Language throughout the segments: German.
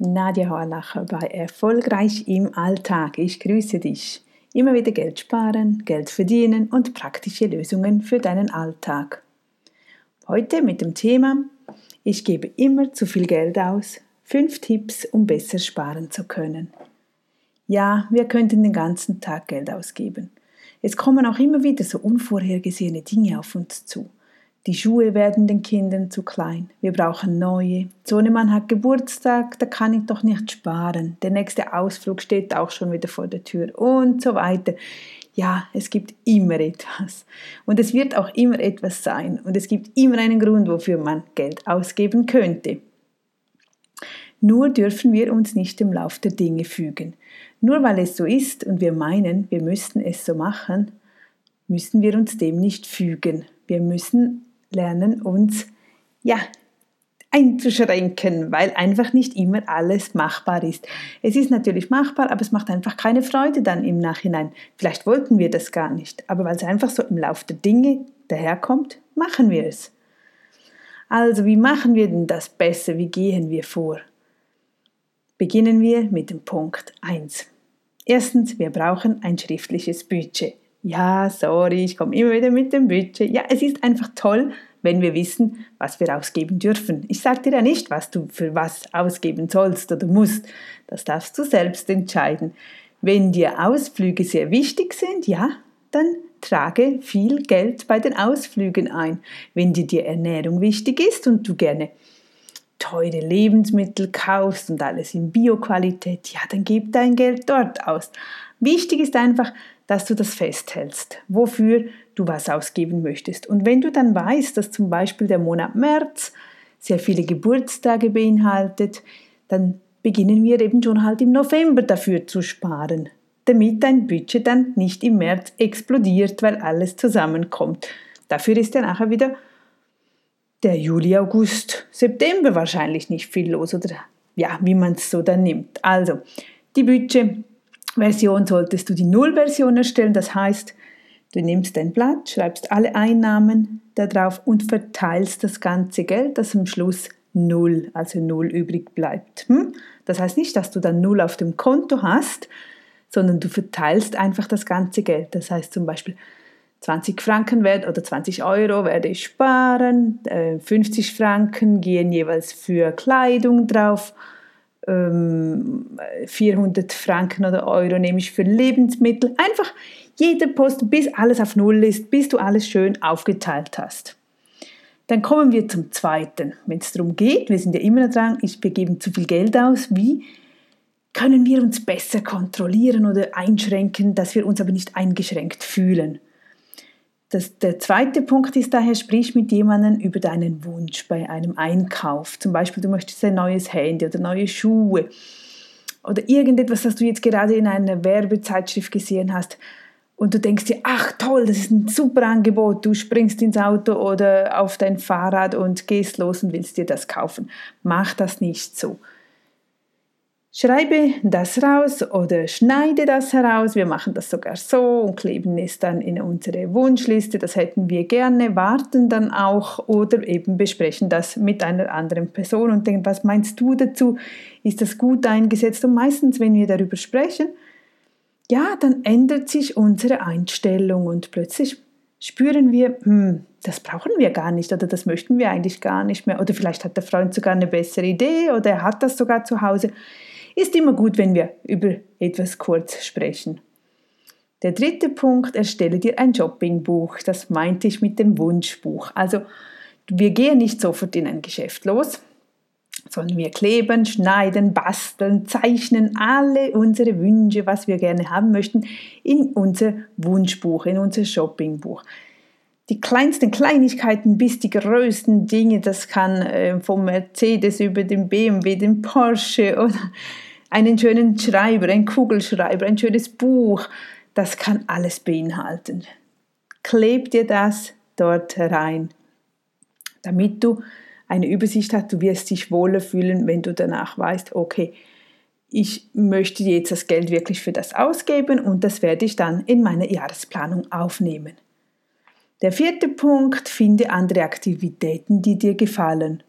Nadja Horlacher bei Erfolgreich im Alltag. Ich grüße dich. Immer wieder Geld sparen, Geld verdienen und praktische Lösungen für deinen Alltag. Heute mit dem Thema Ich gebe immer zu viel Geld aus. Fünf Tipps, um besser sparen zu können. Ja, wir könnten den ganzen Tag Geld ausgeben. Es kommen auch immer wieder so unvorhergesehene Dinge auf uns zu. Die Schuhe werden den Kindern zu klein. Wir brauchen neue. Sohnemann hat Geburtstag, da kann ich doch nicht sparen. Der nächste Ausflug steht auch schon wieder vor der Tür und so weiter. Ja, es gibt immer etwas. Und es wird auch immer etwas sein. Und es gibt immer einen Grund, wofür man Geld ausgeben könnte. Nur dürfen wir uns nicht dem Lauf der Dinge fügen. Nur weil es so ist und wir meinen, wir müssten es so machen, müssen wir uns dem nicht fügen. Wir müssen lernen, uns ja, einzuschränken, weil einfach nicht immer alles machbar ist. Es ist natürlich machbar, aber es macht einfach keine Freude dann im Nachhinein. Vielleicht wollten wir das gar nicht, aber weil es einfach so im Lauf der Dinge daherkommt, machen wir es. Also, wie machen wir denn das besser? Wie gehen wir vor? Beginnen wir mit dem Punkt 1. Erstens, wir brauchen ein schriftliches Budget ja, sorry, ich komme immer wieder mit dem Budget. Ja, es ist einfach toll, wenn wir wissen, was wir ausgeben dürfen. Ich sage dir ja nicht, was du für was ausgeben sollst oder musst. Das darfst du selbst entscheiden. Wenn dir Ausflüge sehr wichtig sind, ja, dann trage viel Geld bei den Ausflügen ein. Wenn dir die Ernährung wichtig ist und du gerne teure Lebensmittel kaufst und alles in Bioqualität, ja, dann gib dein Geld dort aus. Wichtig ist einfach, dass du das festhältst, wofür du was ausgeben möchtest. Und wenn du dann weißt, dass zum Beispiel der Monat März sehr viele Geburtstage beinhaltet, dann beginnen wir eben schon halt im November dafür zu sparen, damit dein Budget dann nicht im März explodiert, weil alles zusammenkommt. Dafür ist ja nachher wieder der Juli, August, September wahrscheinlich nicht viel los oder ja, wie man es so dann nimmt. Also, die Budget Version solltest du die Null-Version erstellen. Das heißt, du nimmst dein Blatt, schreibst alle Einnahmen da drauf und verteilst das ganze Geld, das am Schluss Null, also Null übrig bleibt. Hm? Das heißt nicht, dass du dann Null auf dem Konto hast, sondern du verteilst einfach das ganze Geld. Das heißt zum Beispiel 20 Franken wert oder 20 Euro werde ich sparen, 50 äh, Franken gehen jeweils für Kleidung drauf 400 ähm, Franken oder Euro nehme ich für Lebensmittel. Einfach jeder Post, bis alles auf Null ist, bis du alles schön aufgeteilt hast. Dann kommen wir zum zweiten. Wenn es darum geht, wir sind ja immer dran, ich begebe zu viel Geld aus, wie können wir uns besser kontrollieren oder einschränken, dass wir uns aber nicht eingeschränkt fühlen? Das, der zweite Punkt ist daher, sprich mit jemandem über deinen Wunsch bei einem Einkauf. Zum Beispiel, du möchtest ein neues Handy oder neue Schuhe oder irgendetwas, das du jetzt gerade in einer Werbezeitschrift gesehen hast. Und du denkst dir, ach toll, das ist ein super Angebot. Du springst ins Auto oder auf dein Fahrrad und gehst los und willst dir das kaufen. Mach das nicht so. Schreibe das raus oder schneide das heraus. Wir machen das sogar so und kleben es dann in unsere Wunschliste. Das hätten wir gerne, warten dann auch oder eben besprechen das mit einer anderen Person und denken, was meinst du dazu? Ist das gut eingesetzt? Und meistens, wenn wir darüber sprechen, ja, dann ändert sich unsere Einstellung und plötzlich spüren wir, hm, das brauchen wir gar nicht oder das möchten wir eigentlich gar nicht mehr. Oder vielleicht hat der Freund sogar eine bessere Idee oder er hat das sogar zu Hause ist immer gut, wenn wir über etwas kurz sprechen. Der dritte Punkt, erstelle dir ein Shoppingbuch. Das meinte ich mit dem Wunschbuch. Also wir gehen nicht sofort in ein Geschäft los, sondern wir kleben, schneiden, basteln, zeichnen alle unsere Wünsche, was wir gerne haben möchten, in unser Wunschbuch, in unser Shoppingbuch die kleinsten Kleinigkeiten bis die größten Dinge, das kann äh, vom Mercedes über den BMW, den Porsche oder einen schönen Schreiber, einen Kugelschreiber, ein schönes Buch, das kann alles beinhalten. Kleb dir das dort rein, damit du eine Übersicht hast. Du wirst dich wohler fühlen, wenn du danach weißt, okay, ich möchte jetzt das Geld wirklich für das ausgeben und das werde ich dann in meine Jahresplanung aufnehmen. Der vierte Punkt, finde andere Aktivitäten, die dir gefallen.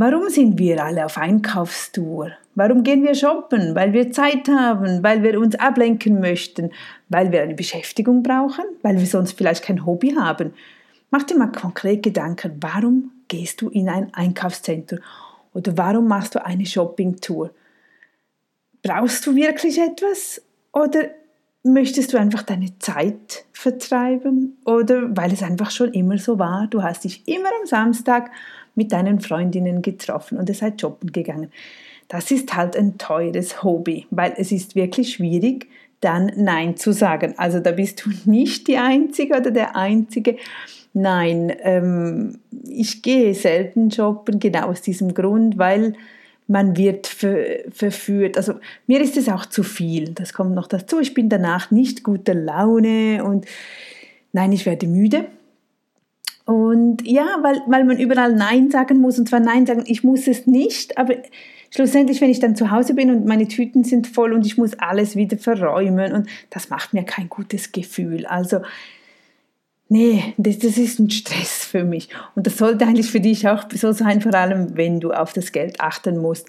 Warum sind wir alle auf Einkaufstour? Warum gehen wir shoppen? Weil wir Zeit haben, weil wir uns ablenken möchten, weil wir eine Beschäftigung brauchen, weil wir sonst vielleicht kein Hobby haben. Mach dir mal konkret Gedanken, warum gehst du in ein Einkaufszentrum oder warum machst du eine Shoppingtour? Brauchst du wirklich etwas oder möchtest du einfach deine Zeit vertreiben oder weil es einfach schon immer so war, du hast dich immer am Samstag mit deinen Freundinnen getroffen und ihr seid shoppen gegangen. Das ist halt ein teures Hobby, weil es ist wirklich schwierig, dann Nein zu sagen. Also da bist du nicht die Einzige oder der Einzige. Nein, ähm, ich gehe selten shoppen, genau aus diesem Grund, weil man wird ver verführt. Also mir ist es auch zu viel. Das kommt noch dazu. Ich bin danach nicht guter Laune und nein, ich werde müde. Und ja, weil, weil man überall Nein sagen muss und zwar Nein sagen, ich muss es nicht, aber schlussendlich, wenn ich dann zu Hause bin und meine Tüten sind voll und ich muss alles wieder verräumen und das macht mir kein gutes Gefühl. Also nee, das, das ist ein Stress für mich. Und das sollte eigentlich für dich auch so sein, vor allem wenn du auf das Geld achten musst.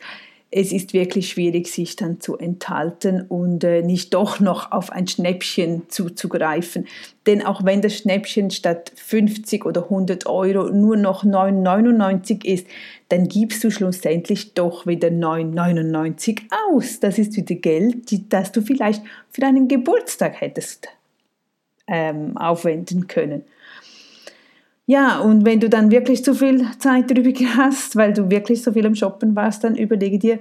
Es ist wirklich schwierig, sich dann zu enthalten und äh, nicht doch noch auf ein Schnäppchen zuzugreifen. Denn auch wenn das Schnäppchen statt 50 oder 100 Euro nur noch 9,99 ist, dann gibst du schlussendlich doch wieder 9,99 aus. Das ist wieder Geld, das du vielleicht für einen Geburtstag hättest ähm, aufwenden können. Ja, und wenn du dann wirklich zu viel Zeit darüber hast, weil du wirklich so viel am Shoppen warst, dann überlege dir,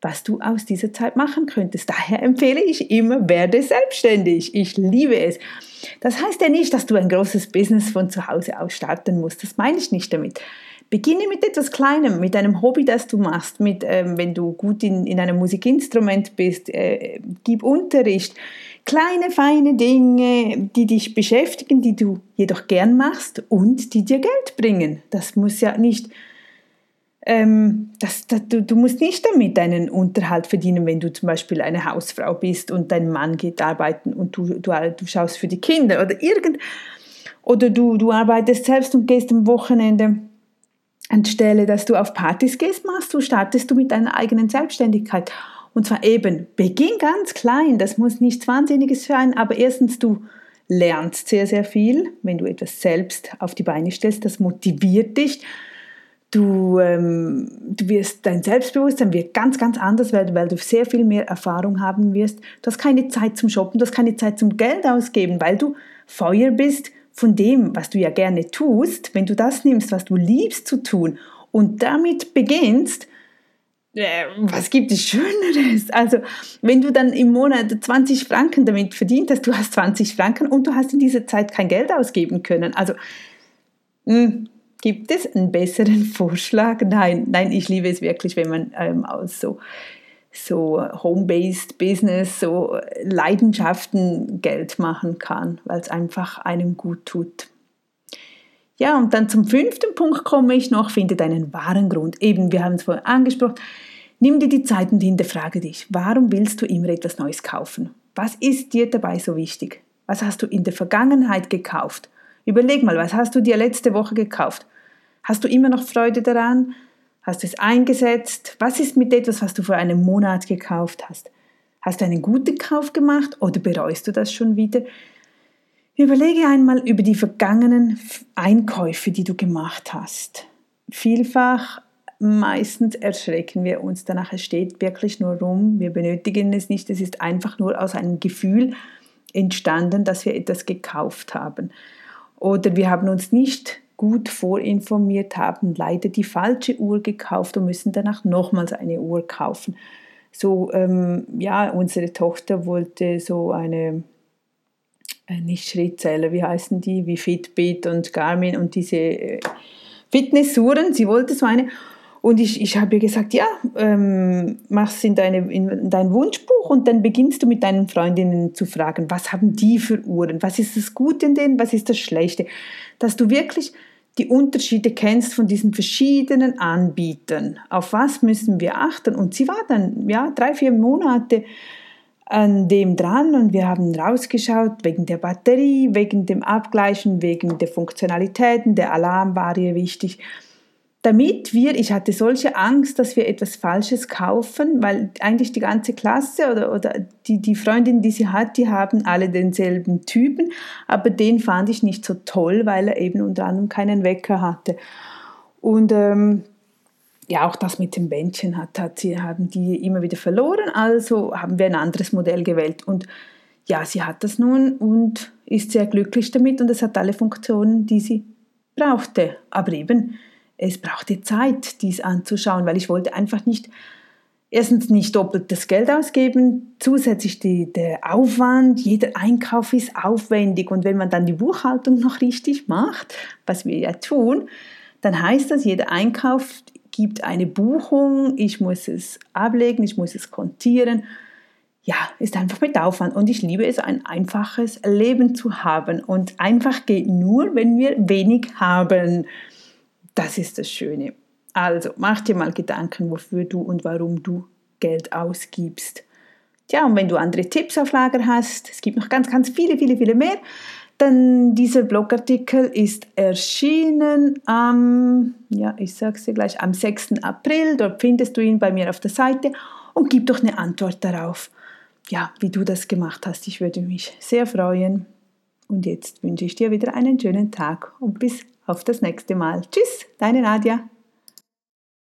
was du aus dieser Zeit machen könntest. Daher empfehle ich immer, werde selbstständig. Ich liebe es. Das heißt ja nicht, dass du ein großes Business von zu Hause aus starten musst. Das meine ich nicht damit. Beginne mit etwas Kleinem, mit einem Hobby, das du machst, mit, ähm, wenn du gut in, in einem Musikinstrument bist, äh, gib Unterricht, Kleine, feine Dinge, die dich beschäftigen, die du jedoch gern machst und die dir Geld bringen. Das muss ja nicht, ähm, das, das, du, du musst nicht damit deinen Unterhalt verdienen, wenn du zum Beispiel eine Hausfrau bist und dein Mann geht arbeiten und du, du, du schaust für die Kinder oder irgend, oder du, du arbeitest selbst und gehst am Wochenende anstelle, dass du auf Partys gehst, machst du, startest du mit deiner eigenen Selbstständigkeit. Und zwar eben, beginn ganz klein, das muss nichts Wahnsinniges sein, aber erstens, du lernst sehr, sehr viel, wenn du etwas selbst auf die Beine stellst, das motiviert dich. Du, ähm, du wirst, dein Selbstbewusstsein wird ganz, ganz anders werden, weil du sehr viel mehr Erfahrung haben wirst. Du hast keine Zeit zum Shoppen, du hast keine Zeit zum Geld ausgeben, weil du Feuer bist von dem, was du ja gerne tust. Wenn du das nimmst, was du liebst zu tun und damit beginnst, was gibt es Schöneres? Also, wenn du dann im Monat 20 Franken damit verdient hast, du hast 20 Franken und du hast in dieser Zeit kein Geld ausgeben können. Also, mh, hm, gibt es einen besseren Vorschlag? Nein, nein, ich liebe es wirklich, wenn man ähm, aus so, so Home-based Business, so Leidenschaften Geld machen kann, weil es einfach einem gut tut. Ja, und dann zum fünften Punkt komme ich noch, finde deinen wahren Grund. Eben, wir haben es vorhin angesprochen, Nimm dir die Zeit und hinterfrage dich, warum willst du immer etwas Neues kaufen? Was ist dir dabei so wichtig? Was hast du in der Vergangenheit gekauft? Überleg mal, was hast du dir letzte Woche gekauft? Hast du immer noch Freude daran? Hast du es eingesetzt? Was ist mit etwas, was du vor einem Monat gekauft hast? Hast du einen guten Kauf gemacht oder bereust du das schon wieder? Überlege einmal über die vergangenen Einkäufe, die du gemacht hast. Vielfach meistens erschrecken wir uns danach. Es steht wirklich nur rum. Wir benötigen es nicht. Es ist einfach nur aus einem Gefühl entstanden, dass wir etwas gekauft haben. Oder wir haben uns nicht gut vorinformiert, haben leider die falsche Uhr gekauft und müssen danach nochmals eine Uhr kaufen. So, ähm, ja, unsere Tochter wollte so eine, nicht Schrittzähler, wie heißen die, wie Fitbit und Garmin und diese äh, Fitnessuhren, sie wollte so eine. Und ich, ich habe ihr gesagt, ja, ähm, mach's in, deine, in dein Wunschbuch und dann beginnst du mit deinen Freundinnen zu fragen, was haben die für Uhren, was ist das Gute in denen, was ist das Schlechte, dass du wirklich die Unterschiede kennst von diesen verschiedenen Anbietern. Auf was müssen wir achten? Und sie war dann ja drei, vier Monate an dem dran und wir haben rausgeschaut wegen der Batterie, wegen dem Abgleichen, wegen der Funktionalitäten, der Alarm war ihr wichtig damit wir, ich hatte solche Angst, dass wir etwas Falsches kaufen, weil eigentlich die ganze Klasse oder, oder die, die Freundin, die sie hat, die haben alle denselben Typen, aber den fand ich nicht so toll, weil er eben unter anderem keinen Wecker hatte. Und ähm, ja, auch das mit dem Bändchen hat, hat sie, haben die immer wieder verloren, also haben wir ein anderes Modell gewählt. Und ja, sie hat das nun und ist sehr glücklich damit. Und es hat alle Funktionen, die sie brauchte. Aber eben, es brauchte Zeit, dies anzuschauen, weil ich wollte einfach nicht, erstens nicht doppelt das Geld ausgeben, zusätzlich die, der Aufwand, jeder Einkauf ist aufwendig. Und wenn man dann die Buchhaltung noch richtig macht, was wir ja tun, dann heißt das, jeder Einkauf gibt eine Buchung, ich muss es ablegen, ich muss es kontieren. Ja, ist einfach mit Aufwand und ich liebe es, ein einfaches Leben zu haben und einfach geht nur, wenn wir wenig haben. Das ist das Schöne. Also mach dir mal Gedanken, wofür du und warum du Geld ausgibst. Tja, und wenn du andere Tipps auf Lager hast, es gibt noch ganz, ganz viele, viele, viele mehr, dann dieser Blogartikel ist erschienen am, ja, ich sag's dir gleich, am 6. April. Dort findest du ihn bei mir auf der Seite und gib doch eine Antwort darauf, ja, wie du das gemacht hast. Ich würde mich sehr freuen. Und jetzt wünsche ich dir wieder einen schönen Tag und bis auf das nächste Mal. Tschüss, deine Nadja.